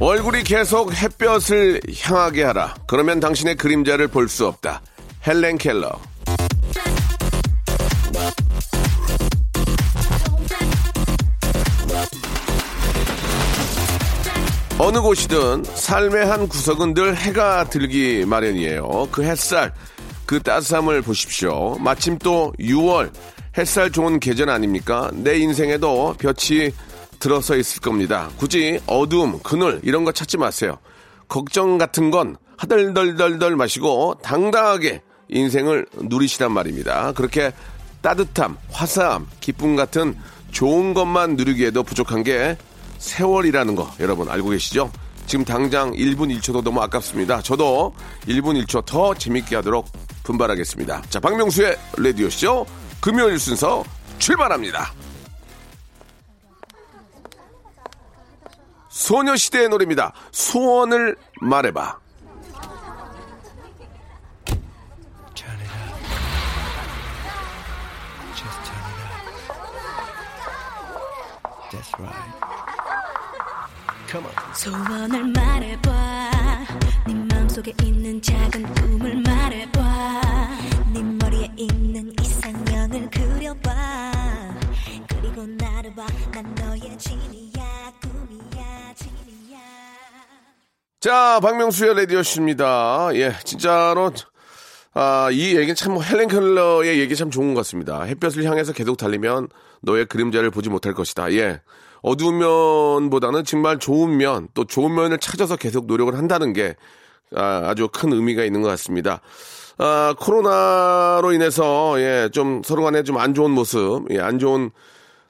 얼굴이 계속 햇볕을 향하게 하라 그러면 당신의 그림자를 볼 수 없다 헬렌 켈러 어느 곳이든 삶의 한 구석은 늘 해가 들기 마련이에요. 그 햇살, 그 따스함을 보십시오. 마침 또 6월 햇살 좋은 계절 아닙니까? 내 인생에도 볕이 들어서 있을 겁니다. 굳이 어두움, 그늘 이런 거 찾지 마세요. 걱정 같은 건 하덜덜덜덜 마시고 당당하게 인생을 누리시란 말입니다. 그렇게 따뜻함, 화사함, 기쁨 같은 좋은 것만 누리기에도 부족한 게 세월이라는 거 여러분 알고 계시죠? 지금 당장 1분 1초도 너무 아깝습니다. 저도 1분 1초 더 재밌게 하도록 분발하겠습니다. 자, 박명수의 라디오쇼 금요일 순서 출발합니다. 소녀시대의 노래입니다. 소원을 말해봐. 소원을 말해봐. 네 맘속에 있는 작은 꿈을 말해봐. 네 머리에 있는 이상형을 그려봐. 그리고 나를 봐난 너의 진이 자, 박명수의 라디오쇼입니다. 예, 진짜로, 아, 이 얘기는 참, 뭐 헬렌 켈러의 얘기 참 좋은 것 같습니다. 햇볕을 향해서 계속 달리면 너의 그림자를 보지 못할 것이다. 예. 어두운 면보다는 정말 좋은 면, 또 좋은 면을 찾아서 계속 노력을 한다는 게 아, 아주 큰 의미가 있는 것 같습니다. 아, 코로나로 인해서, 예, 좀 서로 간에 좀 안 좋은 모습, 예, 안 좋은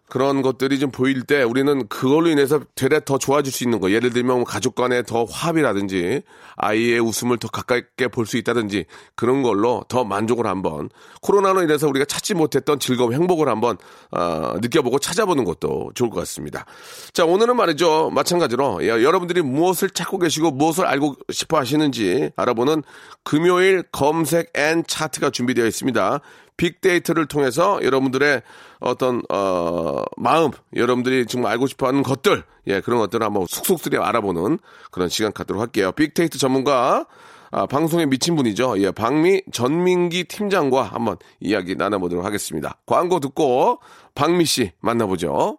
그런 것들이 좀 보일 때 우리는 그걸로 인해서 되레 더 좋아질 수 있는 거. 예를 들면 뭐 가족 간의 더 화합이라든지 아이의 웃음을 더 가깝게 볼 수 있다든지 그런 걸로 더 만족을 한번 코로나로 인해서 우리가 찾지 못했던 즐거움, 행복을 한번 어, 느껴보고 찾아보는 것도 좋을 것 같습니다. 자, 오늘은 말이죠. 마찬가지로 예, 여러분들이 무엇을 찾고 계시고 무엇을 알고 싶어 하시는지 알아보는 금요일 검색 and 차트가 준비되어 있습니다. 빅데이터를 통해서 여러분들의 어떤 어 마음, 여러분들이 지금 알고 싶어하는 것들, 예 그런 것들을 한번 속속들이 알아보는 그런 시간 갖도록 할게요. 빅데이터 전문가 아, 방송에 미친 분이죠. 예, 박미 전민기 팀장과 한번 이야기 나눠보도록 하겠습니다. 광고 듣고 방미 씨 만나보죠.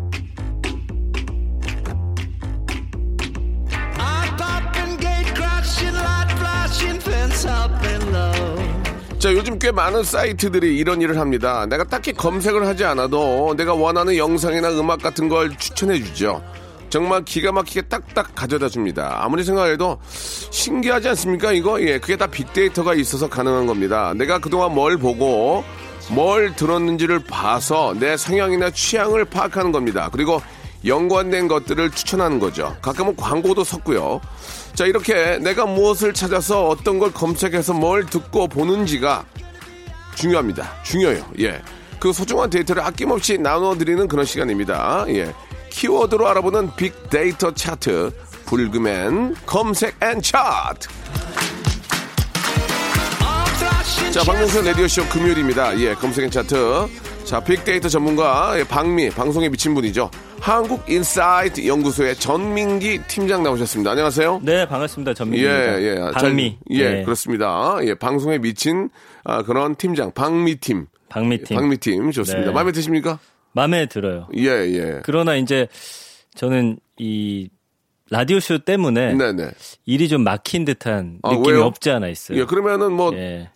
자, 요즘 꽤 많은 사이트들이 이런 일을 합니다. 내가 딱히 검색을 하지 않아도 내가 원하는 영상이나 음악 같은 걸 추천해 주죠. 정말 기가 막히게 딱딱 가져다 줍니다. 아무리 생각해도 신기하지 않습니까? 이거 예, 그게 다 빅데이터가 있어서 가능한 겁니다. 내가 그동안 뭘 보고 뭘 들었는지를 봐서 내 성향이나 취향을 파악하는 겁니다. 그리고 연관된 것들을 추천하는 거죠. 가끔은 광고도 섞고요. 자, 이렇게 내가 무엇을 찾아서 어떤 걸 검색해서 뭘 듣고 보는지가 중요합니다. 중요해요. 예. 그 소중한 데이터를 아낌없이 나눠드리는 그런 시간입니다. 예. 키워드로 알아보는 빅데이터 차트. 불금엔 검색 N 차트. 자, 박명수 라디오쇼 금요일입니다. 예, 검색 N 차트. 자, 빅데이터 전문가 예, 방미, 방송에 미친 분이죠. 한국 인사이트 연구소의 전민기 팀장 나오셨습니다. 안녕하세요. 네, 반갑습니다. 전민기. 예, 예. 방미. 잘- 예, 네. 그렇습니다. 예, 방송에 미친 아, 그런 팀장, 방미 팀. 방미 팀. 방미 팀 좋습니다. 네. 마음에 드십니까? 마음에 들어요. 예, 예. 그러나 이제 저는 이 라디오 쇼 때문에 네네. 일이 좀 막힌 듯한 아, 느낌이 왜요? 없지 않아 있어요. 예, 그러면은 뭐 예.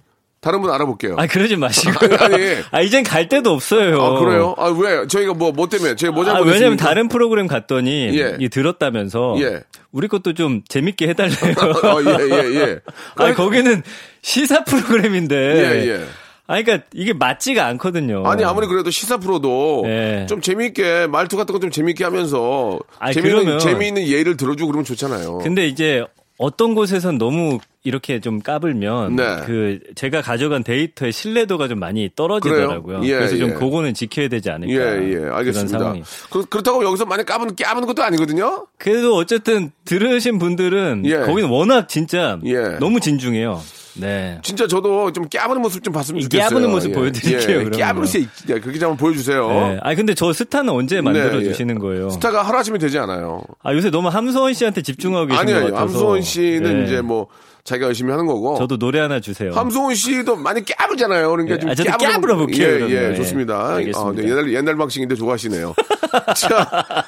다른 분 알아볼게요. 아, 그러지 마시고요. 아니. 아, 이젠 갈 데도 없어요. 아, 그래요? 아, 왜? 저희가 뭐, 뭐 때문에? 저희가 뭐 아, 잘못했습니까? 왜냐면 다른 프로그램 갔더니 예. 이 들었다면서 예. 우리 것도 좀 재밌게 해달래요. 어, 예, 예, 예. 아니, 거기는 시사 프로그램인데. 예, 예. 아, 그러니까 이게 맞지가 않거든요. 아니, 아무리 그래도 시사 프로도 예. 좀 재미있게, 말투 같은 거 좀 재미있게 하면서 아니, 재미있는, 그러면- 재미있는 예를 들어주고 그러면 좋잖아요. 근데 이제 어떤 곳에선 너무 이렇게 좀 까불면 네. 그 제가 가져간 데이터의 신뢰도가 좀 많이 떨어지더라고요. 예, 그래서 좀 예. 그거는 지켜야 되지 않을까. 예, 예, 그런 알겠습니다. 상황이. 그, 그렇다고 여기서 많이 까부는, 까부는 것도 아니거든요? 그래도 어쨌든 들으신 분들은 예. 거기는 워낙 진짜 예. 너무 진중해요. 네. 진짜 저도 좀 까부는 모습 좀 봤으면 이 좋겠어요. 까부는 모습 보여드릴게요, 예, 그러면요. 까부는 세, 예, 그렇게 좀 보여주세요. 네. 아니 근데 저 스타는 언제 만들어 네, 예. 주시는 거예요? 스타가 하루아침에 되지 않아요. 아 요새 너무 함소원 씨한테 집중하고 계신 아니에요. 것 같아서. 함소원 씨는 네. 이제 뭐 자기가 열심히 하는 거고. 저도 노래 하나 주세요. 함소원 씨도 많이 깨부잖아요. 그러니까 예, 좀 아, 저도 깨부는- 깨부러 볼게요, 예. 예, 예. 좋습니다. 알겠습니다. 아, 네, 옛날 옛날 방식인데 좋아하시네요. 자,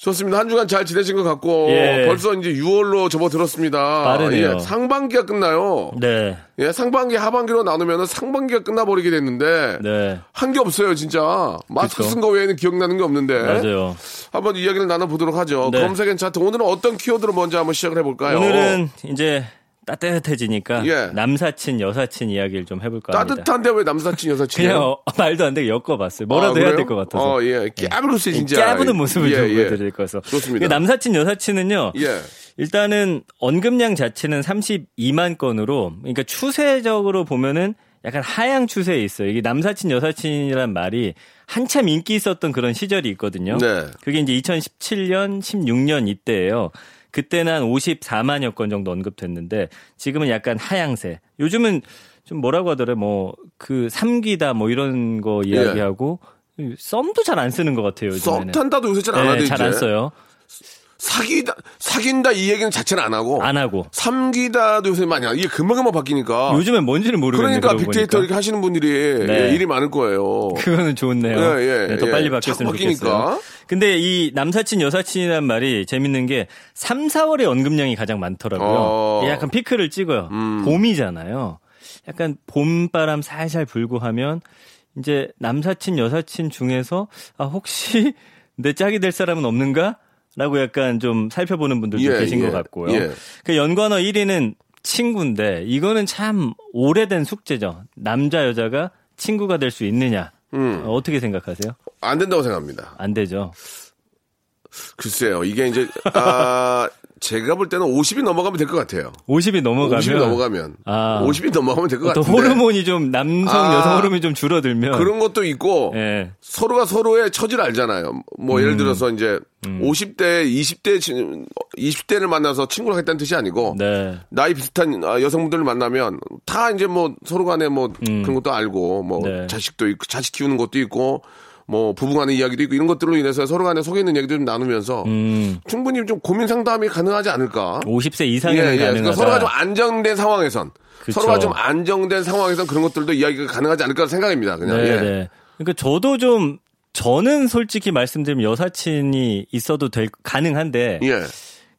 좋습니다. 한 주간 잘 지내신 것 같고 예. 벌써 이제 6월로 접어들었습니다. 빠르네요. 예, 상반기가 끝나요. 네. 예, 상반기 하반기로 나누면 상반기가 끝나버리게 됐는데 네. 한 게 없어요, 진짜. 마스크 그쵸. 쓴거 외에는 기억나는 게 없는데. 맞아요. 한번 이야기를 나눠보도록 하죠. 네. 검색엔 차트. 오늘은 어떤 키워드로 먼저 한번 시작을 해볼까요? 오늘은 이제 따뜻해지니까 예. 남사친 여사친 이야기를 좀 해볼까 합니다. 따뜻한데 왜 남사친 여사친이에요? 그냥 어, 말도 안 되게 엮어봤어요. 뭐라도 아, 해야? 될 것 같아서. 어, 예. 깨부르세, 진짜. 깨부는 모습을 예, 좀 예. 보여드릴 거여서. 좋습니다. 그 남사친 여사친은요. 예. 일단은 언급량 자체는 32만 건으로 그러니까 추세적으로 보면은 약간 하향 추세에 있어요. 이게 남사친 여사친이란 말이 한참 인기 있었던 그런 시절이 있거든요. 네. 그게 이제 2017년, 16년 이때예요. 그때는 한 54만여 건 정도 언급됐는데 지금은 약간 하향세. 요즘은 좀 뭐라고 하더래 뭐 그 삼기다 뭐 이런 거 이야기하고 썸도 잘 안 쓰는 것 같아요. 요즘에는. 예. 썸 탄다도 요새 잘 안 하죠, 네, 잘안 이제. 써요. 사귀다, 사귄다 이 얘기는 자체는 안 하고. 안 하고. 삼기다도 요새 많이 안 이게 금방금방 바뀌니까. 요즘엔 뭔지는 모르겠네요. 그러니까 빅데이터 보니까. 이렇게 하시는 분들이 네. 예, 일이 많을 거예요. 그거는 좋네요. 예, 예, 네, 더 예. 빨리 바뀌었으면. 좋겠어요. 근데 이 남사친 여사친이란 말이 재밌는 게 3, 4월에 언급량이 가장 많더라고요. 어. 약간 피크를 찍어요. 음. 봄이잖아요. 약간 봄바람 살살 불고 하면 이제 남사친 여사친 중에서 아 혹시 내 짝이 될 사람은 없는가? 라고 약간 좀 살펴보는 분들도 예, 계신 예, 것 같고요. 예. 그 연관어 1위는 친구인데 이거는 참 오래된 숙제죠. 남자 여자가 친구가 될 수 있느냐? 음. 어, 어떻게 생각하세요? 안 된다고 생각합니다. 안 되죠. 글쎄요. 이게 이제, 아, 제가 볼 때는 50이 넘어가면 될 것 같아요. 50이 넘어가면 50이 넘어가면. 아. 50이 넘어가면 될 것 같은데. 호르몬이 좀 남성 아. 여성 호르몬이 좀 줄어들면 그런 것도 있고 예. 서로가 서로의 처지를 알잖아요. 뭐 음. 예를 들어서 이제 50대, 20대, 20대를 만나서 친구를 하겠다는 뜻이 아니고 네. 나이 비슷한 아, 여성분들을 만나면 다 이제 뭐 서로 간에 뭐 그런 것도 알고 뭐 음. 네. 자식도 있고 자식 키우는 것도 있고 뭐 부부 간의 이야기도 있고 이런 것들로 인해서 서로 간에 속에 있는 얘기도 좀 나누면서 음. 충분히 좀 고민 상담이 가능하지 않을까. 50세 이상이면 예, 예. 가능하다. 그러니까 서로가 좀 안정된 상황에선 그쵸. 서로가 좀 안정된 상황에선 그런 것들도 이야기가 가능하지 않을까 생각입니다. 그냥 네, 예. 네. 그러니까 저도 좀 저는 솔직히 말씀드리면 여사친이 있어도 될 가능한데 예.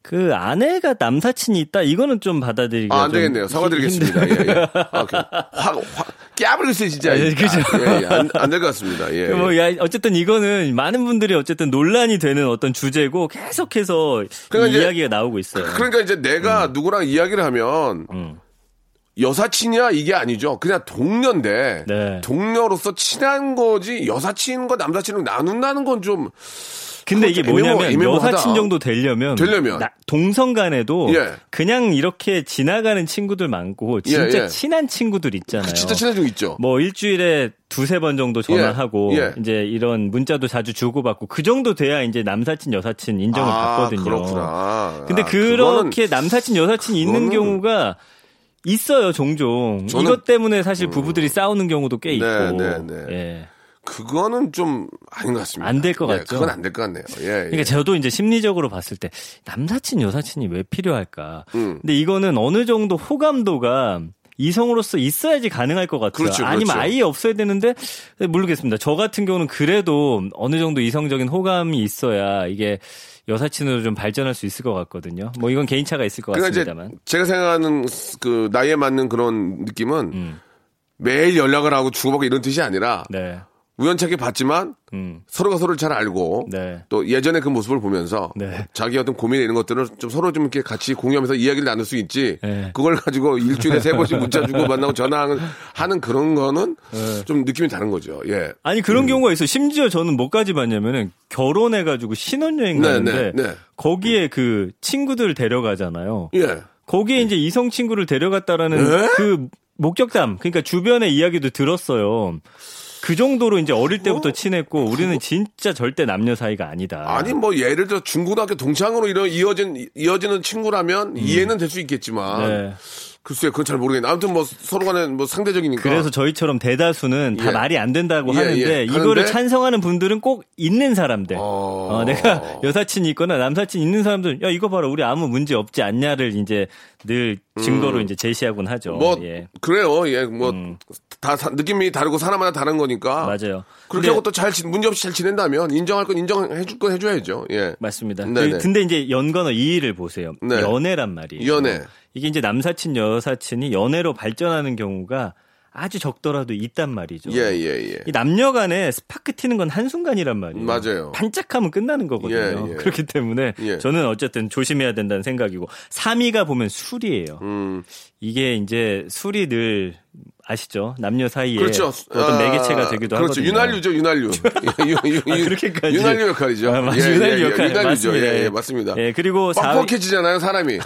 그 아내가 남사친이 있다 이거는 좀 받아들이기가 아, 안좀 되겠네요. 사과드리겠습니다. 예, 예. 아, 그, 확, 확, 깨버리겠어요, 진짜. 예, 그죠. 예, 예. 안, 안될 것 같습니다. 예. 뭐, 야, 어쨌든 이거는 많은 분들이 어쨌든 논란이 되는 어떤 주제고 계속해서 그러니까 이 이제 이야기가 나오고 있어요. 그러니까 이제 내가 음. 누구랑 이야기를 하면 여사친이야 이게 아니죠. 그냥 동료인데 네. 동료로서 친한 거지 여사친과 남사친을 나눈다는 건 좀 근데 이게 애매모- 뭐냐면 애매모호하다. 여사친 정도 되려면, 되려면. 나- 동성 간에도 예. 그냥 이렇게 지나가는 친구들 많고 진짜 예, 예. 친한 친구들 있잖아요. 진짜 친한 중 있죠. 뭐 일주일에 두세 번 정도 전화하고 예, 예. 이제 이런 문자도 자주 주고받고 그 정도 돼야 이제 남사친 여사친 인정을 아, 받거든요. 그렇구나. 근데 아, 그렇게 남사친 여사친이 있는 그거는- 경우가 있어요 종종. 저는- 이것 때문에 사실 부부들이 싸우는 경우도 꽤 있고. 네, 네, 네. 예. 그거는 좀 아닌 것 같습니다. 안 될것 예, 같죠? 그건 안 될 것 같네요. 예, 예. 그러니까 저도 이제 심리적으로 봤을 때 남사친 여사친이 왜 필요할까? 음. 근데 이거는 어느 정도 호감도가 이성으로서 있어야지 가능할 것 같아요. 그렇죠, 아니면 그렇죠. 아예 없어야 되는데 모르겠습니다. 저 같은 경우는 그래도 어느 정도 이성적인 호감이 있어야 이게 여사친으로 좀 발전할 수 있을 것 같거든요. 뭐 이건 개인차가 있을 것 그러니까 같습니다만. 제가 생각하는 그 나이에 맞는 그런 느낌은 음. 매일 연락을 하고 주고받고 이런 뜻이 아니라 네. 우연찮게 봤지만 음. 서로가 서로를 잘 알고 네. 또 예전의 그 모습을 보면서 네. 자기 어떤 고민 이런 것들을 좀 서로 좀 이렇게 같이 공유하면서 이야기를 나눌 수 있지. 네. 그걸 가지고 일주일에 세 번씩 문자 주고 만나고 전화하는 하는 그런 거는 네. 좀 느낌이 다른 거죠. 예. 아니 음. 그런 경우가 있어. 요 심지어 저는 뭐까지 봤냐면은 결혼해 가지고 신혼여행 네, 가는데 네, 네. 거기에 그 친구들 데려가잖아요. 예. 거기에 이제 이성 친구를 데려갔다라는 네? 그 목격담, 그러니까 주변의 이야기도 들었어요. 그 정도로 이제 어릴 때부터 친했고 우리는 진짜 절대 남녀 사이가 아니다. 아니 뭐 예를 들어 중고등학교 동창으로 이런 이어진 이어지는 친구라면 이해는 될 수 있겠지만 음. 네. 글쎄요, 그건 잘 모르겠네. 아무튼 뭐 서로 간에 뭐 상대적이니까. 그래서 저희처럼 대다수는 다 예. 말이 안 된다고 예, 하는데 예. 이거를? 찬성하는 분들은 꼭 있는 사람들. 어. 어, 내가 여사친이 있거나 남사친 있는 사람들은 야 이거 봐라 우리 아무 문제 없지 않냐를 이제 늘 증거로 이제 제시하곤 하죠. 음. 뭐 예. 그래요. 예, 뭐 음. 다 느낌이 다르고 사람마다 다른 거니까. 맞아요. 그렇게 하고 또 잘 문제 없이 잘 지낸다면 인정할 건 인정해 줄 건 해줘야죠. 예. 맞습니다. 네네. 그- 근데 이제 연관어 이의를 보세요. 네. 연애란 말이에요. 연애. 이게 이제 남사친 여사친이 연애로 발전하는 경우가 아주 적더라도 있단 말이죠. 예, 예, 예. 이 남녀 간에 스파크 튀는 건 한순간이란 말이에요. 맞아요. 반짝하면 끝나는 거거든요. 예, 예. 그렇기 때문에 예. 저는 어쨌든 조심해야 된다는 생각이고 3위가 보면 술이에요. 음. 이게 이제 술이 늘 아시죠? 남녀 사이에 그렇죠. 어떤 아, 매개체가 되기도 그렇죠. 하거든요. 윤활유죠, 윤활유. 예, 유, 유, 아, 유, 그렇게까지. 윤활유 역할이죠. 아, 맞- 예, 예, 예, 역할 윤활유죠. 맞습니다. 예, 예, 맞습니다. 예, 그리고 4위 뻑뻑해지잖아요, 사람이.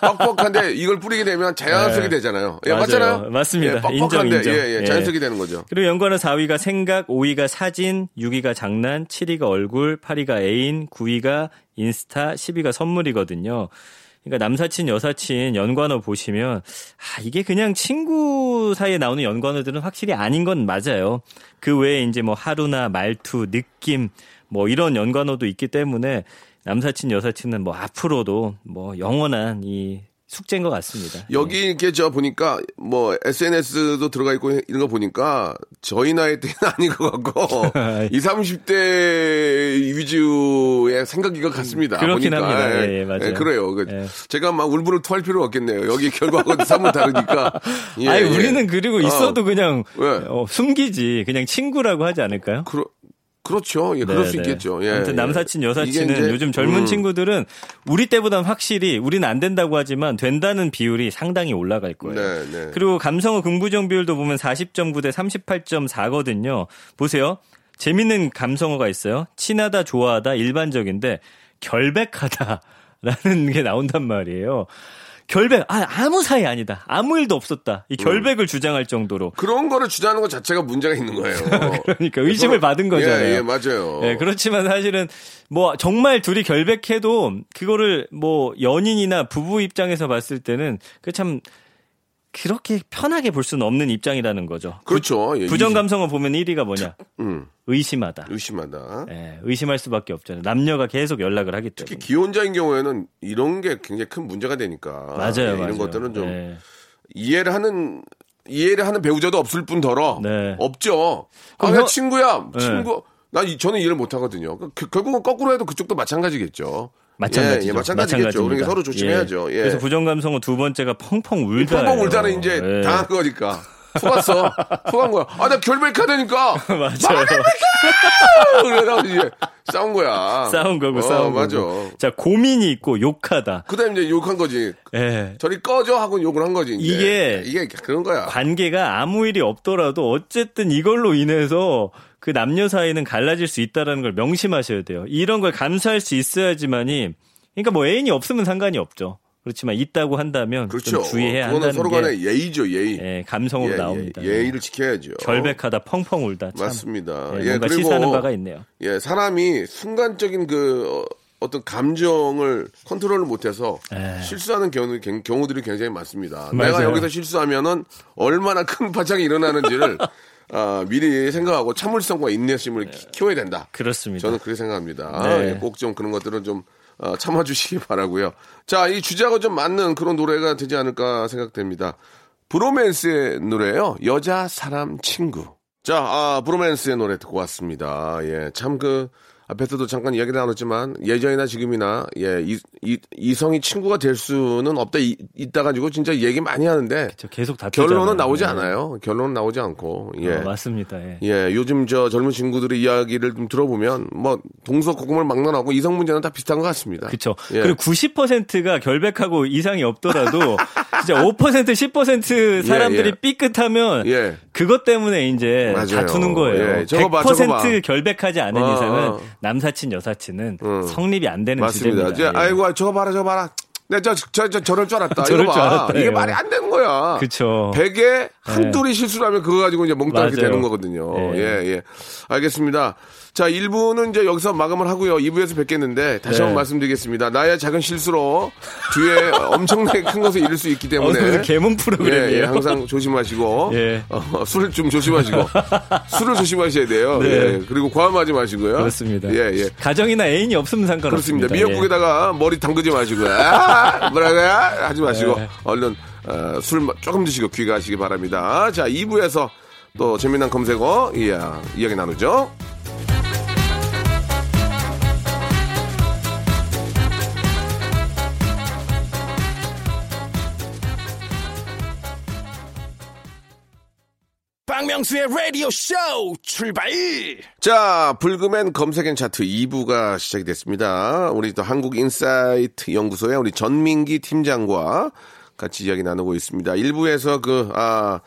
뻑뻑한데 이걸 뿌리게 되면 자연스럽게 네. 되잖아요. 예, 맞아요. 맞잖아요. 맞습니다. 예, 뻑뻑한데 인정, 인정. 예, 예, 예. 자연스럽게 되는 거죠. 그리고 연관어 4위가 생각, 5위가 사진, 6위가 장난, 7위가 얼굴, 8위가 애인, 9위가 인스타, 10위가 선물이거든요. 그러니까 남사친, 여사친 연관어 보시면 아 이게 그냥 친구 사이에 나오는 연관어들은 확실히 아닌 건 맞아요. 그 외에 이제 뭐 하루나 말투, 느낌 뭐 이런 연관어도 있기 때문에 남사친, 여사친은 뭐 앞으로도 뭐 영원한 이 숙제인 것 같습니다. 여기 이렇게 저 보니까 뭐 SNS도 들어가 있고 이런 거 보니까 저희 나이 때는 아닌 것 같고 20, 30대 위주의 생각인 것 같습니다. 그렇긴 보니까. 합니다. 예, 예, 맞아요. 그래요. 그 예. 제가 막 울분을 토할 필요 없겠네요. 여기 결과하고 사뭇 다르니까. 예, 아니 예. 우리는 그리고 있어도 어, 그냥 왜? 어, 숨기지 그냥 친구라고 하지 않을까요? 그러, 그렇죠. 예, 그럴 네, 수 네. 있겠죠. 예, 아무튼 예. 남사친 여사친은 요즘 젊은 음, 친구들은 우리 때보다는 확실히 우리는 안 된다고 하지만 된다는 비율이 상당히 올라갈 거예요. 네, 네. 그리고 감성어 긍부정 비율도 보면 40.9 대 38.4거든요. 보세요. 재밌는 감성어가 있어요. 친하다, 좋아하다, 일반적인데 결백하다라는 게 나온단 말이에요. 결백, 아, 아무 사이 아니다. 아무 일도 없었다. 이 결백을 주장할 정도로. 그런 거를 주장하는 것 자체가 문제가 있는 거예요. 그러니까 의심을 받은 거잖아요. 예, 예, 맞아요. 예, 그렇지만 사실은 뭐 정말 둘이 결백해도 그거를 뭐 연인이나 부부 입장에서 봤을 때는 그 참 그렇게 편하게 볼 수는 없는 입장이라는 거죠. 그렇죠. 예, 부정 감성어 보면 1위가 뭐냐? 음, 의심하다. 의심하다. 예, 의심할 수밖에 없잖아요. 남녀가 계속 연락을 하기 특히 때문에. 기혼자인 경우에는 이런 게 굉장히 큰 문제가 되니까. 맞아요, 예, 맞아요. 이런 것들은 좀 예. 이해를 하는 이해를 하는 배우자도 없을 뿐더러 네. 없죠. 아, 형- 친구야, 네. 친구. 난 이- 저는 이해를 못 하거든요. 그- 결국은 거꾸로 해도 그쪽도 마찬가지겠죠. 마찬가지죠. 예, 예, 마찬가지겠죠. 그러니까 서로 조심해야죠. 예. 그래서 부정 감성어 두 번째가 펑펑 울다. 펑펑 울자는 이제 예. 당한 거니까. 속았어. 속한 거야. 아, 나 결백하다니까. 맞아요. 그래서 이제 싸운 거야. 싸운 거고 어, 싸운 맞아. 거고. 자 고민이 있고 욕하다. 그 다음 이제 욕한 거지. 예. 저리 꺼져 하고 욕을 한 거지. 이제. 이게 이게 그런 거야. 관계가 아무 일이 없더라도 어쨌든 이걸로 인해서 그 남녀 사이는 갈라질 수 있다라는 걸 명심하셔야 돼요. 이런 걸 감수할 수 있어야지만이 그러니까 뭐 애인이 없으면 상관이 없죠. 그렇지만 있다고 한다면 그렇죠. 좀 주의해야 한다는 서로 게 간에 예의죠, 예의. 예, 감성으로 예, 나옵니다. 예, 예의를 지켜야죠. 결백하다 펑펑 울다. 참. 맞습니다. 예, 예, 뭔가 그리고 시사하는 바가 있네요. 예, 사람이 순간적인 그 어, 어떤 감정을 컨트롤을 못해서 에. 실수하는 경우, 경- 경우들이 굉장히 많습니다. 예. 맞아요. 내가 여기서 실수하면은 얼마나 큰 파장이 일어나는지를 아, 미리 생각하고 참을성과 인내심을 키- 키워야 된다. 그렇습니다. 저는 그렇게 생각합니다. 네. 예, 꼭좀 그런 것들은 좀 어, 참아주시기 바라고요. 자, 이 주제하고 좀 맞는 그런 노래가 되지 않을까 생각됩니다. 브로맨스의 노래예요. 여자, 사람, 친구. 자, 아, 브로맨스의 노래 듣고 왔습니다. 예, 참 그, 앞에서도 잠깐 이야기 나눴지만 예전이나 지금이나 예, 이, 이, 이성이 친구가 될 수는 없다 이, 있다 가지고 진짜 얘기 많이 하는데 저 계속 다투잖아요. 결론은 나오지 네. 않아요. 결론은 나오지 않고 예. 어, 맞습니다. 예. 예, 요즘 저 젊은 친구들의 이야기를 좀 들어보면 뭐 동서고금을 막론하고 이성 문제는 다 비슷한 것 같습니다. 그렇죠. 예. 그리고 90%가 결백하고 이상이 없더라도 진짜 5% 10% 사람들이 예. 삐끗하면 예. 그것 때문에 이제 맞아요. 다투는 거예요. 예, 저거 봐, 100% 저거 봐. 결백하지 않은 어, 이상은 어. 남사친 여사친은 음. 성립이 안 되는 맞습니다. 주제입니다. 예. 아이고 저거 봐라 저거 봐라. 내가 저, 저, 저, 저럴 줄 알았다. 저럴 줄 봐. 알았다, 이게. 말이 안 되는 거야. 그쵸. 백에 한둘이 실수를 하면 그거 가지고 이제 몽땅 이렇게. 되는 거거든요. 예. 예, 예. 알겠습니다. 자, 1부는 이제 여기서 마감을 하고요. 2부에서 뵙겠는데 다시 네. 한번 말씀드리겠습니다. 나의 작은 실수로 뒤에 엄청나게 큰 것을 잃을 수 있기 어, 때문에. 무슨 개문 프로그램이에요. 예, 예, 항상 조심하시고 예. 어, 술을 좀 조심하시고 술을 조심하셔야 돼요. 네. 예, 그리고 과음하지 마시고요. 그렇습니다. 예, 예. 가정이나 애인이 없으면 상관없습니다. 그렇습니다. 미역국에다가 머리 담그지 마시고요. 아, 뭐라고요? 하지 마시고 네. 얼른 어, 술 조금 드시고 귀가하시기 바랍니다. 자, 2부에서 또 재미난 검색어 이야, 이야기 나누죠. 박명수의 라디오 쇼 출발! 자, 불금엔 검색엔 차트 2부가 시작이 됐습니다. 우리 또 한국인사이트 연구소의 우리 전민기 팀장과 같이 이야기 나누고 있습니다. 1부에서 그, 아,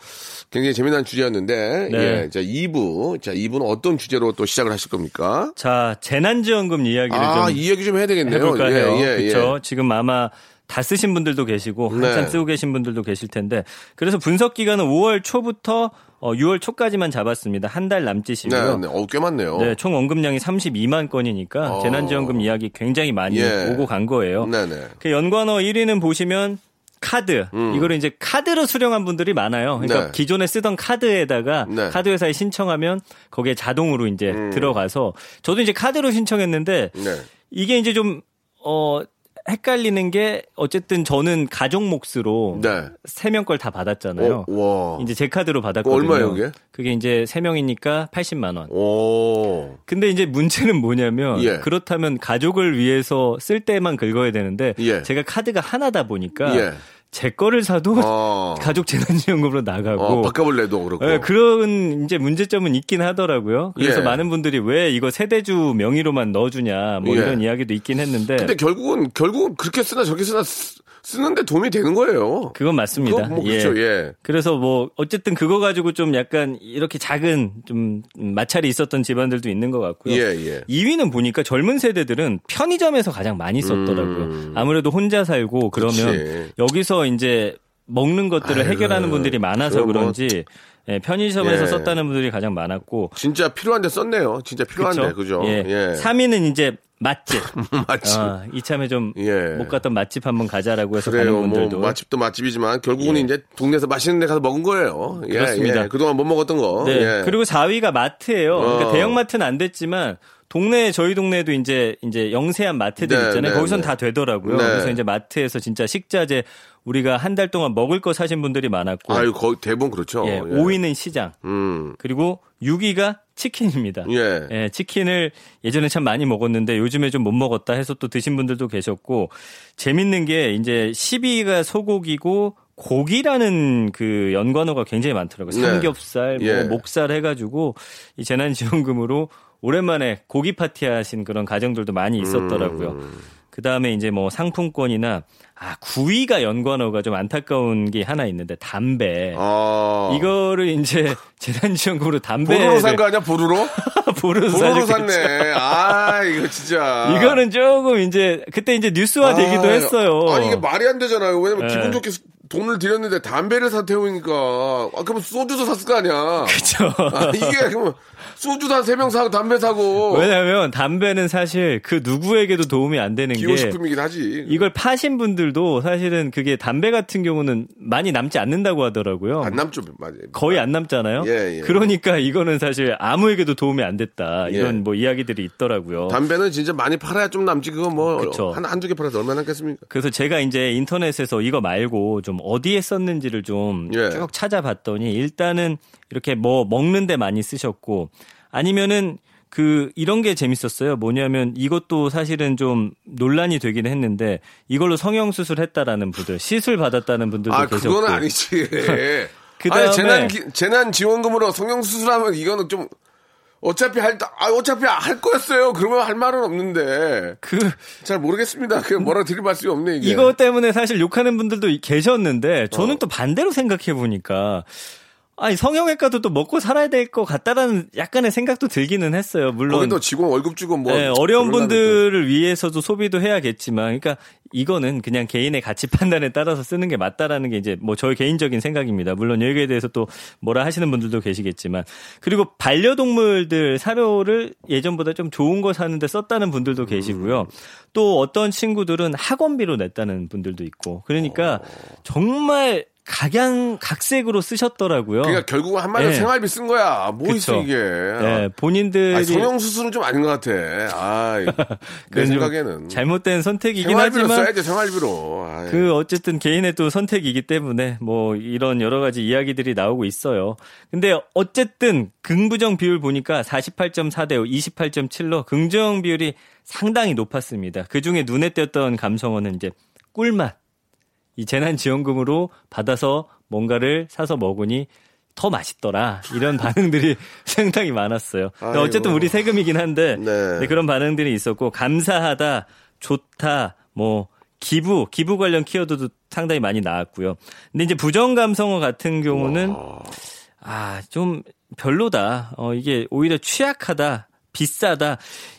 굉장히 재미난 주제였는데, 네. 예. 자, 2부. 자, 2부는 어떤 주제로 또 시작을 하실 겁니까? 자, 재난지원금 이야기를 아, 좀 이 얘기 좀 해야 되겠네요. 해볼까 해요. 예, 예, 그렇죠. 지금 아마 다 쓰신 분들도 계시고 한참 네. 쓰고 계신 분들도 계실 텐데 그래서 분석 기간은 5월 초부터 어, 6월 초까지만 잡았습니다. 한달 네, 남짓이고요. 네. 어, 꽤 많네요. 네, 총 원금량이 32만 건이니까 어. 재난지원금 이야기 굉장히 많이 예. 오고 간 거예요. 네 네. 그 연관어 1위는 보시면 카드. 이거를 이제 카드로 수령한 분들이 많아요. 그러니까 음. 네. 기존에 쓰던 카드에다가 네. 음. 카드 회사에 신청하면 거기에 자동으로 이제 들어가서 저도 이제 카드로 신청했는데 네. 이게 이제 좀, 어, 헷갈리는 게 어쨌든 저는 가족 몫으로 네. 세명 걸 다 받았잖아요. 오, 와. 이제 제 카드로 받았거든요. 얼마예요, 그게? 그게 이제 세 명이니까 80만 원. 오. 근데 이제 문제는 뭐냐면 예. 그렇다면 가족을 위해서 쓸 때만 긁어야 되는데 예. 제가 카드가 하나다 보니까 예. 제 거를 사도 어. 가족 재난지원금으로 나가고 어, 바꿔볼 래도 그렇고. 예, 그런 이제 문제점은 있긴 하더라고요. 그래서 예. 많은 분들이 왜 이거 세대주 명의로만 넣어주냐 뭐 예. 이런 이야기도 있긴 했는데 근데 결국은, 결국은 그렇게 쓰나 저렇게 쓰나 쓰, 쓰는데 도움이 되는 거예요. 그건 맞습니다. 뭐 그렇죠, 예. 그래서 뭐 어쨌든 그거 가지고 좀 약간 이렇게 작은 좀 마찰이 있었던 집안들도 있는 것 같고요. 예, 예. 2위는 보니까 젊은 세대들은 편의점에서 가장 많이 썼더라고요. 아무래도 혼자 살고 그러면 음. 그렇지. 여기서 이제 먹는 것들을 아이고, 해결하는 분들이 많아서 뭐- 그런지 예, 편의점에서 예. 썼다는 분들이 가장 많았고 진짜 필요한데 썼네요. 진짜 필요한데, 그죠? 예. 예. 3위는 이제 맛집. 맛집. 아, 이참에 좀못 예. 갔던 맛집 한번 가자라고 해서 그래요. 가는 뭐 분들도 맛집도 맛집이지만 결국은 예. 이제 동네에서 맛있는 데 가서 먹은 거예요. 예, 그렇습니다. 예. 그동안 못 먹었던 거. 네. 예. 그리고 4위가 마트예요. 어. 그러니까 대형 마트는 안 됐지만 동네 저희 동네에도 이제 이제 영세한 마트들 네, 있잖아요. 네, 거기선 네. 다 되더라고요. 네. 그래서 이제 마트에서 진짜 식자재 우리가 한 달 동안 먹을 거 사신 분들이 많았고 아유, 거의 대부분 그렇죠. 예, 예. 5위는 시장. 음. 그리고 6위가 치킨입니다. 예. 예, 치킨을 예전에 참 많이 먹었는데 요즘에 좀 못 먹었다 해서 또 드신 분들도 계셨고 재밌는 게 이제 10위가 소고기고 고기라는 그 연관어가 굉장히 많더라고요. 네. 삼겹살, 뭐 예. 목살 해가지고 이 재난지원금으로 오랜만에 고기 파티 하신 그런 가정들도 많이 있었더라고요. 음. 그 다음에 이제 뭐 상품권이나 아 9위가 연관어가 좀 안타까운 게 하나 있는데 담배. 아. 이거를 이제 재난지원금으로 담배 보루로 산 거 아니야, 보루로? 보루로 보루로. 샀네. 아, 이거 진짜. 이거는 조금 이제 그때 이제 뉴스화 되기도 아, 했어요. 아니, 이게 말이 안 되잖아요. 왜냐면 네. 기분 좋게 돈을 들였는데 담배를 사 태우니까. 아, 그러면 소주도 샀을 거 아니야. 그쵸. 아, 이게 그러면 소주도 한세병 사고 담배 사고. 왜냐하면 담배는 사실 그 누구에게도 도움이 안 되는 게 기호식품이긴 하지. 이걸 파신 분들도 사실은 그게 담배 같은 경우는 많이 남지 않는다고 하더라고요. 안 남죠, 맞아요. 거의 안 남잖아요. 예, 예. 그러니까 이거는 사실 아무에게도 도움이 안 됐다. 이런 예. 뭐 이야기들이 있더라고요. 담배는 진짜 많이 팔아야 좀 남지. 그거 뭐. 한, 한두 개 팔아서 얼마나 남겠습니까? 그래서 제가 이제 인터넷에서 이거 말고 좀 어디에 썼는지를 좀쭉 예. 찾아봤더니 일단은 이렇게 뭐 먹는데 많이 쓰셨고 아니면은 그 이런 게 재밌었어요. 뭐냐면 이것도 사실은 좀 논란이 되긴 했는데 이걸로 성형 수술했다라는 분들, 시술 받았다는 분들도 아, 계셨고. 그거는 아니지. 그다음에- 아니, 재난, 기- 재난 지원금으로 성형 수술하면 이거는 좀, 어차피 할, 아, 어차피 할 거였어요. 그러면 할 말은 없는데. 그 잘 모르겠습니다. 그 뭐라 드릴 말씀이 없네, 이게. 이거 때문에 사실 욕하는 분들도 계셨는데 어. 저는 또 반대로 생각해 보니까 아니 성형외과도 또 먹고 살아야 될 것 같다라는 약간의 생각도 들기는 했어요. 물론 거기도 직원 월급 주고 뭐. 네, 어려운 또- 분들을 위해서도 소비도 해야겠지만, 그러니까 이거는 그냥 개인의 가치 판단에 따라서 쓰는 게 맞다라는 게 이제 뭐 저의 개인적인 생각입니다. 물론 여기에 대해서 또 뭐라 하시는 분들도 계시겠지만, 그리고 반려동물들 사료를 예전보다 좀 좋은 거 사는데 썼다는 분들도 계시고요. 또 어떤 친구들은 학원비로 냈다는 분들도 있고, 그러니까 정말 각양 각색으로 쓰셨더라고요. 그러니까 결국은 한마디로 네. 생활비 쓴 거야. 뭐 그쵸. 있어, 이게. 네, 본인들이 아니, 성형 수술은 좀 아닌 것 같아. 아, 내 생각에는. 잘못된 선택이긴 생활비로 하지만 써야지, 생활비로. 아이. 그 어쨌든 개인의 또 선택이기 때문에 뭐 이런 여러 가지 이야기들이 나오고 있어요. 근데 어쨌든 긍부정 비율 보니까 48.4대 28.7로 긍정 비율이 상당히 높았습니다. 그 중에 눈에 띄었던 감성어는 이제 꿀맛. 이 재난지원금으로 받아서 뭔가를 사서 먹으니 더 맛있더라. 이런 반응들이 상당히 많았어요. 근데 아이고. 어쨌든 우리 세금이긴 한데 네. 네, 그런 반응들이 있었고 감사하다, 좋다, 뭐 기부, 기부 관련 키워드도 상당히 많이 나왔고요. 근데 이제 부정 감성어 같은 경우는 아, 좀 별로다. 어, 이게 오히려 취약하다, 비싸다.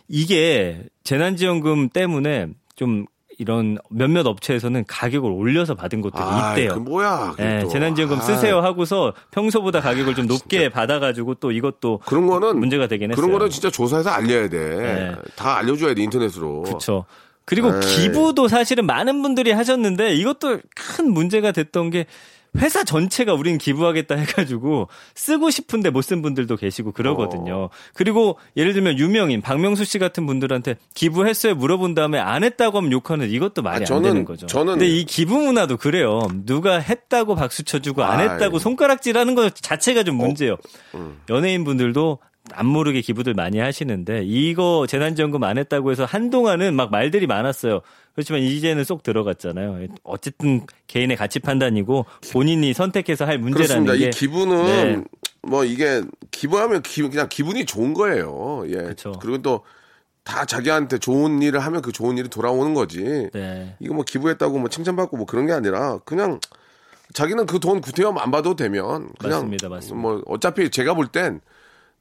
이게 재난지원금 때문에 좀 이런 몇몇 업체에서는 가격을 올려서 받은 것들이 아이, 있대요. 그 뭐야. 예, 또. 재난지원금 아, 쓰세요 하고서 평소보다 가격을 좀 높게 받아가지고 또 이것도 그런 거는 문제가 되긴 했어요. 그런 거는 진짜 조사해서 알려야 돼. 네. 다 알려줘야 돼 인터넷으로. 그렇죠. 그리고 에이. 기부도 사실은 많은 분들이 하셨는데 이것도 큰 문제가 됐던 게 회사 전체가 우린 기부하겠다 해가지고 쓰고 싶은데 못 쓴 분들도 계시고 어. 그러거든요. 그리고 예를 들면 유명인 박명수 씨 같은 분들한테 기부 했어요 물어본 다음에 안 했다고 하면 욕하는 이것도 말이 아, 저는- 안 되는 거죠. 저는- 근데 이 기부 문화도 그래요. 누가 했다고 박수 쳐주고 안. 했다고 손가락질하는 것 자체가 어. 좀 문제예요. 음. 연예인 분들도 안 모르게 기부들 많이 하시는데 이거 재난지원금 안 했다고 해서 한동안은 막 말들이 많았어요. 그렇지만 이제는 쏙 들어갔잖아요. 어쨌든 개인의 가치 판단이고 본인이 선택해서 할 문제라는 그렇습니다. 게 이 기부는 네. 뭐 이게 기부하면 기, 그냥 기분이 좋은 거예요. 예. 그쵸. 그리고 또 다 자기한테 좋은 일을 하면 그 좋은 일이 돌아오는 거지. 네. 이거 뭐 기부했다고 뭐 칭찬받고 뭐 그런 게 아니라 그냥 자기는 그 돈 구태여 안 받아도 되면 그냥 맞습니다, 맞습니다. 뭐 어차피 제가 볼땐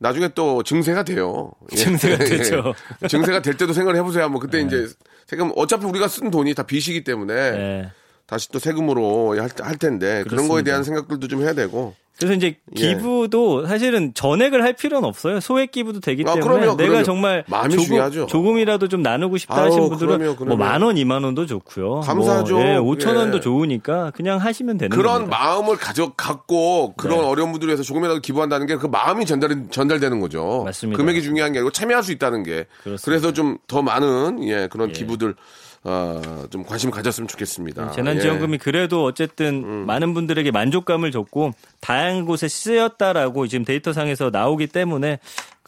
나중에 또 증세가 돼요. 예. 증세가 되죠. 예. 증세가 될 때도 생각을 해보세요. 뭐 그때 이제 세금 어차피 우리가 쓴 돈이 다 빚이기 때문에 네. 다시 또 세금으로 할, 할 텐데 그런 거에 그렇습니다. 대한 생각들도 좀 해야 되고 그래서 이제 예. 기부도 사실은 전액을 할 필요는 없어요. 소액 기부도 되기 아, 때문에 그럼요, 내가 그럼요. 정말 조금, 중요하죠. 조금 이라도 좀 나누고 싶다 아유, 하신 분들은. 뭐 만 원, 이만 원도 좋고요. 감사하죠. 뭐, 예, 5천 원도 예. 좋으니까 그냥 하시면 되는 그런 겁니다. 마음을 가져 갖고 그런 네. 어려운 분들을 위해서 조금이라도 기부한다는 게 그 마음이 전달 전달되는 거죠. 맞습니다. 금액이 중요한 게 아니고 참여할 수 있다는 게. 그렇습니다. 그래서 좀 더 많은 예 그런 예. 기부들 어, 좀 관심 가졌으면 좋겠습니다. 재난지원금이 그래도 어쨌든 음. 많은 분들에게 만족감을 줬고 다양한 곳에 쓰였다라고 지금 데이터상에서 나오기 때문에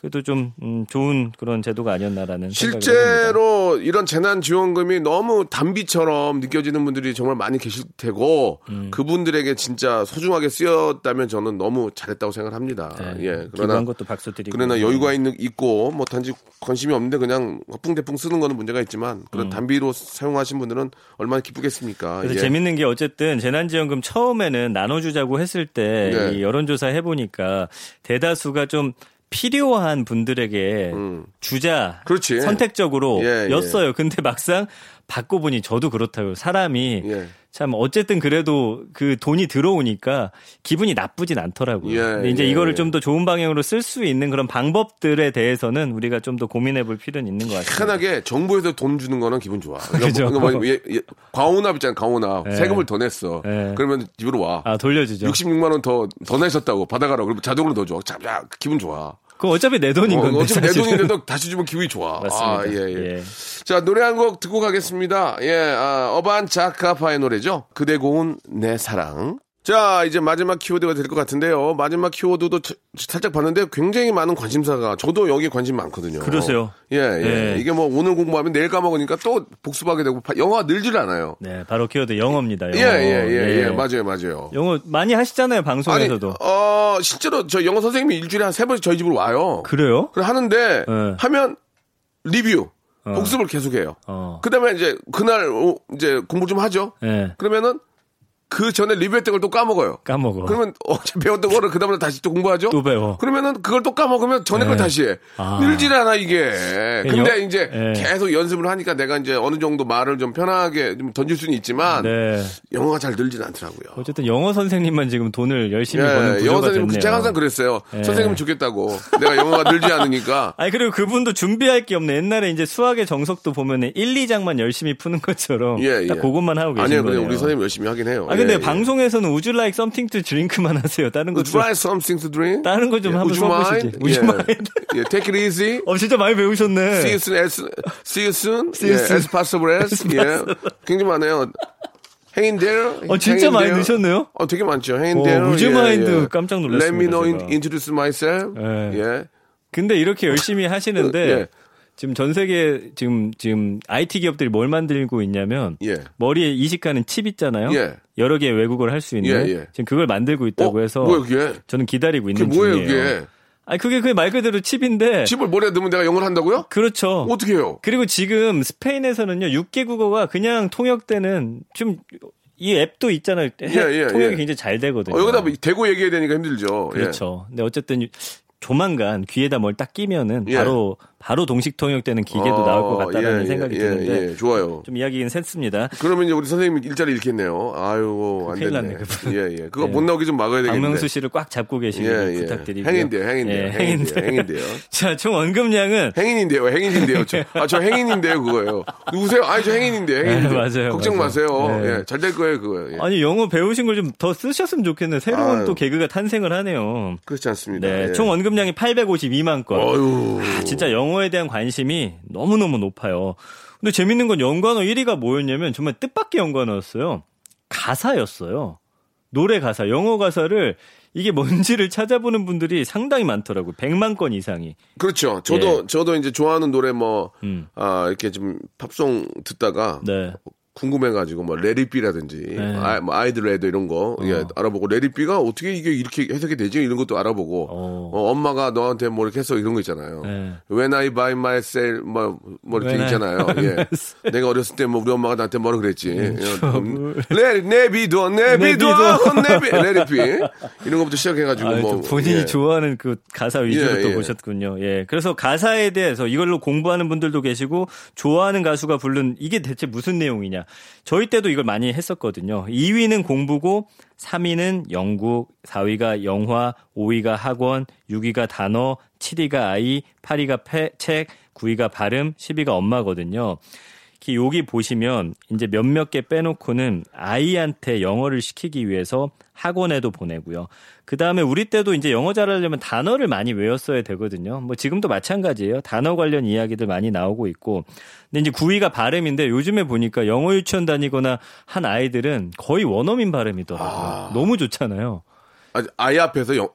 그래도 좀 음, 좋은 그런 제도가 아니었나라는. 실제로 이런 재난 지원금이 너무 단비처럼 느껴지는 분들이 정말 많이 계실 테고 음. 그분들에게 진짜 소중하게 쓰였다면 저는 너무 잘했다고 생각합니다. 네, 예. 그러나 것도 박수 드리고 그러나 여유가 있는 있고 뭐 단지 관심이 없는데 그냥 허풍대풍 쓰는 거는 문제가 있지만 그런 단비로 사용하신 분들은 얼마나 기쁘겠습니까? 음. 그래서 예. 재밌는 게 어쨌든 재난 지원금 처음에는 나눠주자고 했을 때 네. 이 여론조사 해보니까 대다수가 좀 필요한 분들에게 주자 음. 그렇지. 선택적으로 예, 예. 였어요. 근데 막상 받고 보니 저도 그렇다고요. 사람이 예. 참 어쨌든 그래도 그 돈이 들어오니까 기분이 나쁘진 않더라고요. 예, 근데 이제 예. 이거를 좀 더 좋은 방향으로 쓸 수 있는 그런 방법들에 대해서는 우리가 좀 더 고민해 볼 필요는 있는 것 같습니다. 편하게 정부에서 돈 주는 거는 기분 좋아. 그죠. 그러니까 뭐 예, 예, 광혼합 있잖아, 광혼합. 예. 세금을 더 냈어. 예. 그러면 집으로 와. 아 돌려주죠. 66만 원 더 더 내셨다고 받아가라고. 그러면 자동으로 더 줘. 자, 야, 기분 좋아. 그거 어차피 내 돈인 어, 건데. 어차피 내. 돈인데도 다시 주면 기분이 좋아. 맞습니다. 아, 예, 예. 예. 자, 노래 한 곡 듣고 가겠습니다. 예, 아, 어반 자카파의 노래죠. 그대 고운 내 사랑. 자, 이제 마지막 키워드가 될 것 같은데요. 마지막 키워드도 저- 살짝 봤는데 굉장히 많은 관심사가, 저도 여기 관심 많거든요. 그러세요. 예, 예. 예. 이게 뭐 오늘 공부하면 내일 까먹으니까 또 복습하게 되고, 파- 영어가 늘질 않아요. 네, 바로 키워드 영어입니다. 영어. 예, 예, 예, 예. 맞아요, 맞아요. 영어 많이 하시잖아요, 방송에서도. 아니, 어, 실제로 저 영어 선생님이 일주일에 한 세 번씩 저희 집으로 와요. 그래요? 그래 하는데 네. 하면 리뷰 복습을 계속해요. 어. 그다음에 이제 그날 오- 이제 공부 좀 하죠. 예. 그러면은 그 전에 리뷰했던 걸 또 까먹어요. 까먹어. 그러면 어제 배웠던 거를 그 다음에 다시 또 공부하죠. 또 배워. 그러면은 그걸 또 까먹으면 전에 걸 네. 다시 해. 아. 늘질 않아 이게. 근데 여- 이제 네. 계속 연습을 하니까 내가 이제 어느 정도 말을 좀 편하게 좀 던질 수는 있지만 네. 영어가 잘 늘진 않더라고요. 어쨌든 영어 선생님만 지금 돈을 열심히 버는 예, 구조가 영어 선생님 됐네요. 제가 항상 그랬어요. 예. 선생님 좋겠다고. 내가 영어가 늘지 않으니까. 아니 그리고 그분도 준비할 게 없네. 옛날에 이제 수학의 정석도 보면은 1, 2장만 열심히 푸는 것처럼 예, 딱 예. 그것만 하고 계신 아니요, 거예요. 그냥 우리 선생님 열심히 하긴 해요. 아 근데 예, 예. 방송에서는 Would you like something to drink만 하세요. 다른 Would 것도 you like something to drink? 다른 거좀 예, 한번 would you 써보시지. mind? Would you 예. mind? 예, take it easy. 어 진짜 많이 배우셨네. See you soon, as, see you soon. See you 예, soon. as possible as. 예. 굉장히 in there. 어, 진짜 많이. 넣으셨네요? 어, 되게 많죠. Hang in 어, there. would you mind 깜짝 놀랐습니다, Let me know, 제가. introduce myself. 예. 예. 근데 이렇게 열심히 하시는데 예. 지금 전 세계 지금 지금 IT 기업들이 뭘 만들고 있냐면 예. 머리에 이식하는 칩 있잖아요. 예. 여러 개의 외국어를 할 수 있는 예, 예. 지금 그걸 만들고 있다고 어, 해서 뭐야, 그게? 저는 기다리고 그게 있는 뭐예요, 중이에요. 그게? 아니 그게 그게 말 그대로 칩인데 칩을 머리에 넣으면 내가 영어를 한다고요? 그렇죠. 어떻게 해요? 그리고 지금 스페인에서는요 6개 국어가 그냥 통역되는 좀 이 앱도 있잖아요. 예, 예, 통역이 예. 굉장히 잘 되거든요. 어, 여기다 뭐 대고 얘기해야 되니까 힘들죠. 예. 그렇죠. 근데 어쨌든 조만간 귀에다 뭘 딱 끼면은 예. 바로 바로 동식 통역되는 기계도 어, 나올 것 같다라는 예, 생각이 예, 드는데 예, 좋아요. 좀 이야기는 샜습니다. 그러면 이제 우리 선생님이 일자리 잃겠네요. 아유, 안 됐네. 그분. 예, 예. 그거 네. 못 나오게 좀 막아야 되겠는데. 박명수 씨를 꽉 잡고 계시길 예, 예. 부탁드리고요. 행인데요, 행인데요. 예, 행인데요, 행인데요. 자, 총 언급량은 행인인데요, 행인인데요. 저, 아, 저 행인인데요, 그거예요. 누구세요? 아니, 저 행인인데요, 행인인데요. 네, 맞아요, 걱정 맞아요. 마세요. 네. 예, 잘될 거예요, 그거요. 예. 아니 영어 배우신 걸 좀 더 쓰셨으면 좋겠네. 새로운 아유. 또 개그가 탄생을 하네요. 그렇지 않습니다. 네, 예. 총 언급량이 852만 건. 어유 아, 진짜 영어 에 대한 관심이 너무너무 높아요. 근데 재밌는 건 연관어 1위가 뭐였냐면 정말 뜻밖의 연관어였어요. 가사였어요. 노래 가사, 영어 가사를 이게 뭔지를 찾아보는 분들이 상당히 많더라고요. 100만 건 이상이. 그렇죠. 저도, 예. 저도 이제 좋아하는 노래 뭐, 음. 아, 이렇게 좀 팝송 듣다가. 네. 궁금해가지고 뭐 레리비라든지 네. 아, 뭐 아이들 레드 이런 거 예, 알아보고 레리비가 어떻게 이게 이렇게 해석이 되지 이런 것도 알아보고 어. 어, 엄마가 너한테 뭐 이렇게 해서 이런 거 있잖아요. 네. When I buy myself 뭐, 뭐 이렇게 When I 있잖아요. buy 예. 내가 어렸을 때 뭐 우리 엄마가 나한테 뭐라 그랬지. 예, trouble. 레 네비도 네비도 네비 레리비 이런 것부터 시작해가지고 아, 뭐또 본인이 예. 좋아하는 그 가사 위주로 예, 또 예. 보셨군요. 예. 그래서 가사에 대해서 이걸로 공부하는 분들도 계시고 좋아하는 가수가 부른 이게 대체 무슨 내용이냐. 저희 때도 이걸 많이 했었거든요. 2위는 공부고 3위는 영국, 4위가 영화, 5위가 학원, 6위가 단어, 7위가 아이, 8위가 패, 책, 9위가 발음, 10위가 엄마거든요. 특히 여기 보시면 이제 몇몇 개 빼놓고는 아이한테 영어를 시키기 위해서 학원에도 보내고요. 그 다음에 우리 때도 이제 영어 잘하려면 단어를 많이 외웠어야 되거든요. 뭐 지금도 마찬가지예요. 단어 관련 이야기들 많이 나오고 있고. 근데 이제 9위가 발음인데 요즘에 보니까 영어 유치원 다니거나 한 아이들은 거의 원어민 발음이더라고요. 아. 너무 좋잖아요. 아, 아이 앞에서 영,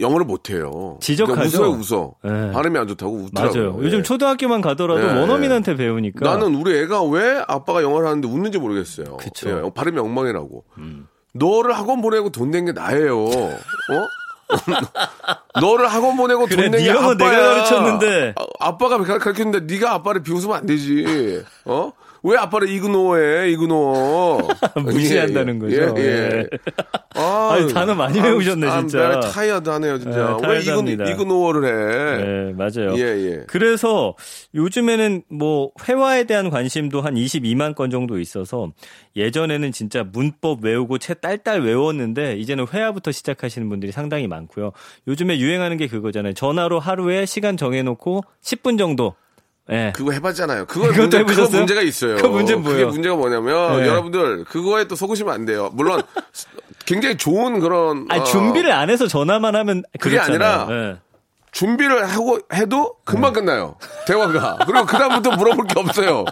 영어를 못해요. 지적하죠? 그러니까 웃어요, 웃어. 네. 발음이 안 좋다고 웃더라고요. 맞아요. 요즘 예. 초등학교만 가더라도 예, 원어민한테 배우니까. 나는 우리 애가 왜 아빠가 영어를 하는데 웃는지 모르겠어요. 그쵸. 예, 발음이 엉망이라고. 음. 너를 학원 보내고 돈 낸 게 나예요. 어? 너를 학원 보내고 그래, 돈낸네게 아빠야. 내가 가르쳤는데. 아, 빠가 가르쳤는데 네가 아빠를 비웃으면 안 되지. 어? 왜 아빠를 이그노어해? 이그노어. 무시한다는 거죠. 예, 예. 예. 아, 아니, 단어 많이 배우셨네, 진짜. 타이어드하네요, 진짜. 네, 왜 이그. 이그노어를 해? 네, 맞아요. 예, 예. 그래서 요즘에는 뭐 회화에 대한 관심도 한 22만 건 정도 있어서 예전에는 진짜 문법 외우고 책 딸딸 외웠는데 이제는 회화부터 시작하시는 분들이 상당히 많고요. 요즘에 유행하는 게 그거잖아요. 전화로 하루에 시간 정해놓고 10분 정도. 예. 그거 해봤잖아요. 그거 문제, 해보셨어요? 문제가 있어요. 그 그게 뭐예요? 문제가 뭐냐면 네. 여러분들 그거에 또 속으시면 안 돼요. 물론 굉장히 좋은 그런 아니, 어, 준비를 안 해서 전화만 하면 그게 그렇잖아요. 아니라 예. 준비를 하고 해도 금방 끝나요. 대화가. 그리고 그다음부터 물어볼 게 없어요.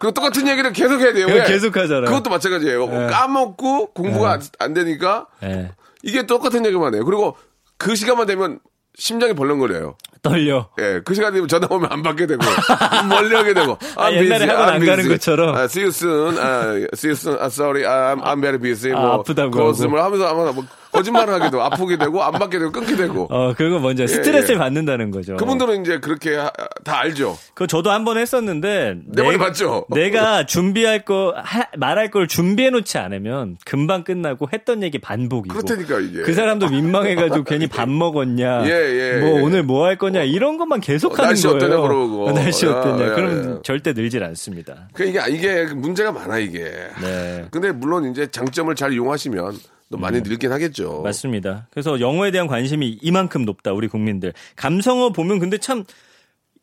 그리고 똑같은 얘기를 계속 해야 돼요. 계속 하잖아요. 그것도 마찬가지예요. 네. 까먹고 공부가 안, 안 되니까 예. 이게 똑같은 얘기만 해요. 그리고 그 시간만 되면 심장이 벌렁거려요. 떨려. 예, 그 시간 되면 전화 오면 안 받게 되고, 멀리 하게 되고. 아, 옛날에 I'm 안 가는. 것처럼. 아, see you soon. 아, see you soon. 아, sorry. I'm, I'm very busy. 아, 뭐, 아프다고 거짓말 하면서 아마 뭐, 거짓말을 하게 되고, 아프게 되고, 안 받게 되고, 끊게 되고. 어, 그거 먼저 스트레스를 받는다는 거죠. 그분들은 이제 그렇게 하- 다 알죠. 그거 저도 한 번 했었는데 내 말이 맞죠? 내가 준비할 거 하- 말할 걸 준비해 놓지 않으면 금방 끝나고 했던 얘기 반복이고 그렇다니까, 이게. 그 사람도 민망해 가지고 괜히 밥 먹었냐 예, 예, 뭐 예. 오늘 뭐 할 거냐 이런 것만 계속 하는 날씨 거예요. 어떠냐 물어보고. 어, 날씨 야, 어떠냐. 야, 그러면 야. 절대 늘질 않습니다. 그 이게, 이게 문제가 많아, 이게. 네. 근데 물론 이제 장점을 잘 이용하시면 또 많이 늘긴 하겠죠. 음. 맞습니다. 그래서 영어에 대한 관심이 이만큼 높다 우리 국민들. 감성어 보면 근데 참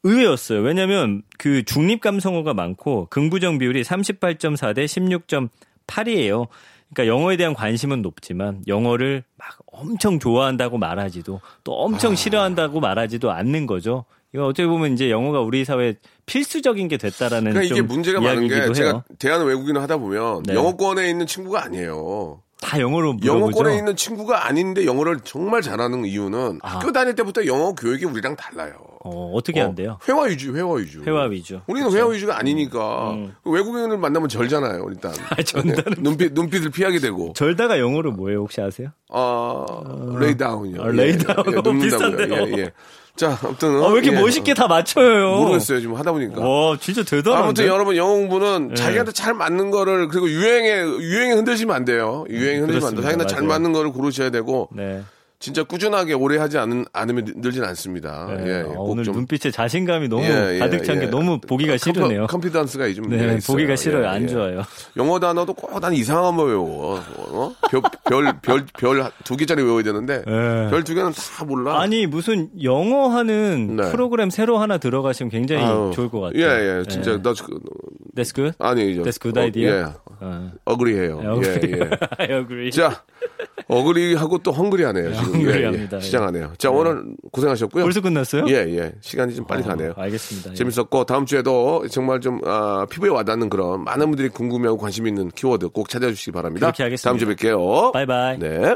의외였어요. 왜냐하면 그 중립 감성어가 많고 긍부정 비율이 38.4 대 16.8이에요. 그러니까 영어에 대한 관심은 높지만 영어를 막 엄청 좋아한다고 말하지도 또 엄청 싫어한다고 말하지도 않는 거죠. 이거 어떻게 보면 이제 영어가 우리 사회에 필수적인 게 됐다라는 그러니까 이게 좀 문제가 많은 게 이야기이기도 제가 해요. 대한 외국인을 하다 보면 네. 영어권에 있는 친구가 아니에요. 다 영어로 물어보죠. 영어권에 있는 친구가 아닌데 영어를 정말 잘하는 이유는 아. 학교 다닐 때부터 영어 교육이 우리랑 달라요. 어, 어떻게 어, 한대요? 회화 위주, 회화 위주. 회화 위주. 우리는 회화 위주가 아니니까 외국인을 만나면 절잖아요, 일단. 음. 아, 전다는 눈빛 눈빛을 피하게 되고. 절다가 영어로 뭐예요 혹시 아세요? 아, lay down이요. 아, lay down. 어, 비슷한데요. 예, 예. 자, 아무튼 아, 왜 이렇게 예. 멋있게 다 맞춰요? 모르겠어요, 지금 하다 보니까. 와, 진짜 대단한데. 아무튼 여러분 영어 공부는 네. 자기한테 잘 맞는 거를 그리고 유행에 유행에 흔들리면 안 돼요. 유행에 흔들리면 안 돼요. 자기한테 잘. 맞는 거를 고르셔야 되고 네. 진짜 꾸준하게 오래 하지 않은, 않으면 늘진 않습니다. 네. 예, 예. 어, 꼭 오늘 좀 눈빛에 자신감이 너무 예, 예, 가득 찬게 예. 너무 보기가 confi- 싫으네요. confidence가 좀 네. 보기가 싫어요. 예, 안 예. 좋아요. 영어 단어도 꼭 난 이상한 거 외워. 어? 별, 별, 별, 별 두 개짜리 외워야 되는데 예. 별두 개는 다 몰라. 아니 무슨 영어 하는 네. 프로그램 새로 하나 들어가시면 굉장히 아유, 좋을 것 같아요. 예, 예. 진짜 나 그- That's good. 아니죠. That's good 어, idea. 예. 어. 어그리해요. 예, 예. I agree. 자, 어그리하고 또 헝그리하네요. 지금. 헝그리합니다. 예, 예. 시장하네요. 자, 오늘 고생하셨고요. 벌써 끝났어요? 예, 예. 시간이 좀 빨리 어, 가네요. 알겠습니다. 예. 재밌었고 다음 주에도 정말 좀 아, 피부에 와닿는 그런 많은 분들이 궁금해하고 관심 있는 키워드 꼭 찾아주시기 바랍니다. 그렇게 하겠습니다. 다음 주에 뵐게요. 바이바이. 네.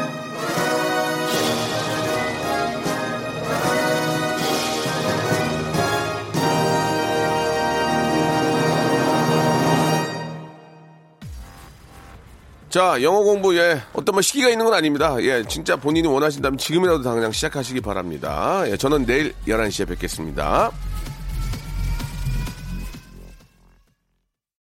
자, 영어 공부, 예, 어떤 뭐 시기가 있는 건 아닙니다. 예, 진짜 본인이 원하신다면 지금이라도 당장 시작하시기 바랍니다. 예, 저는 내일 11시에 뵙겠습니다.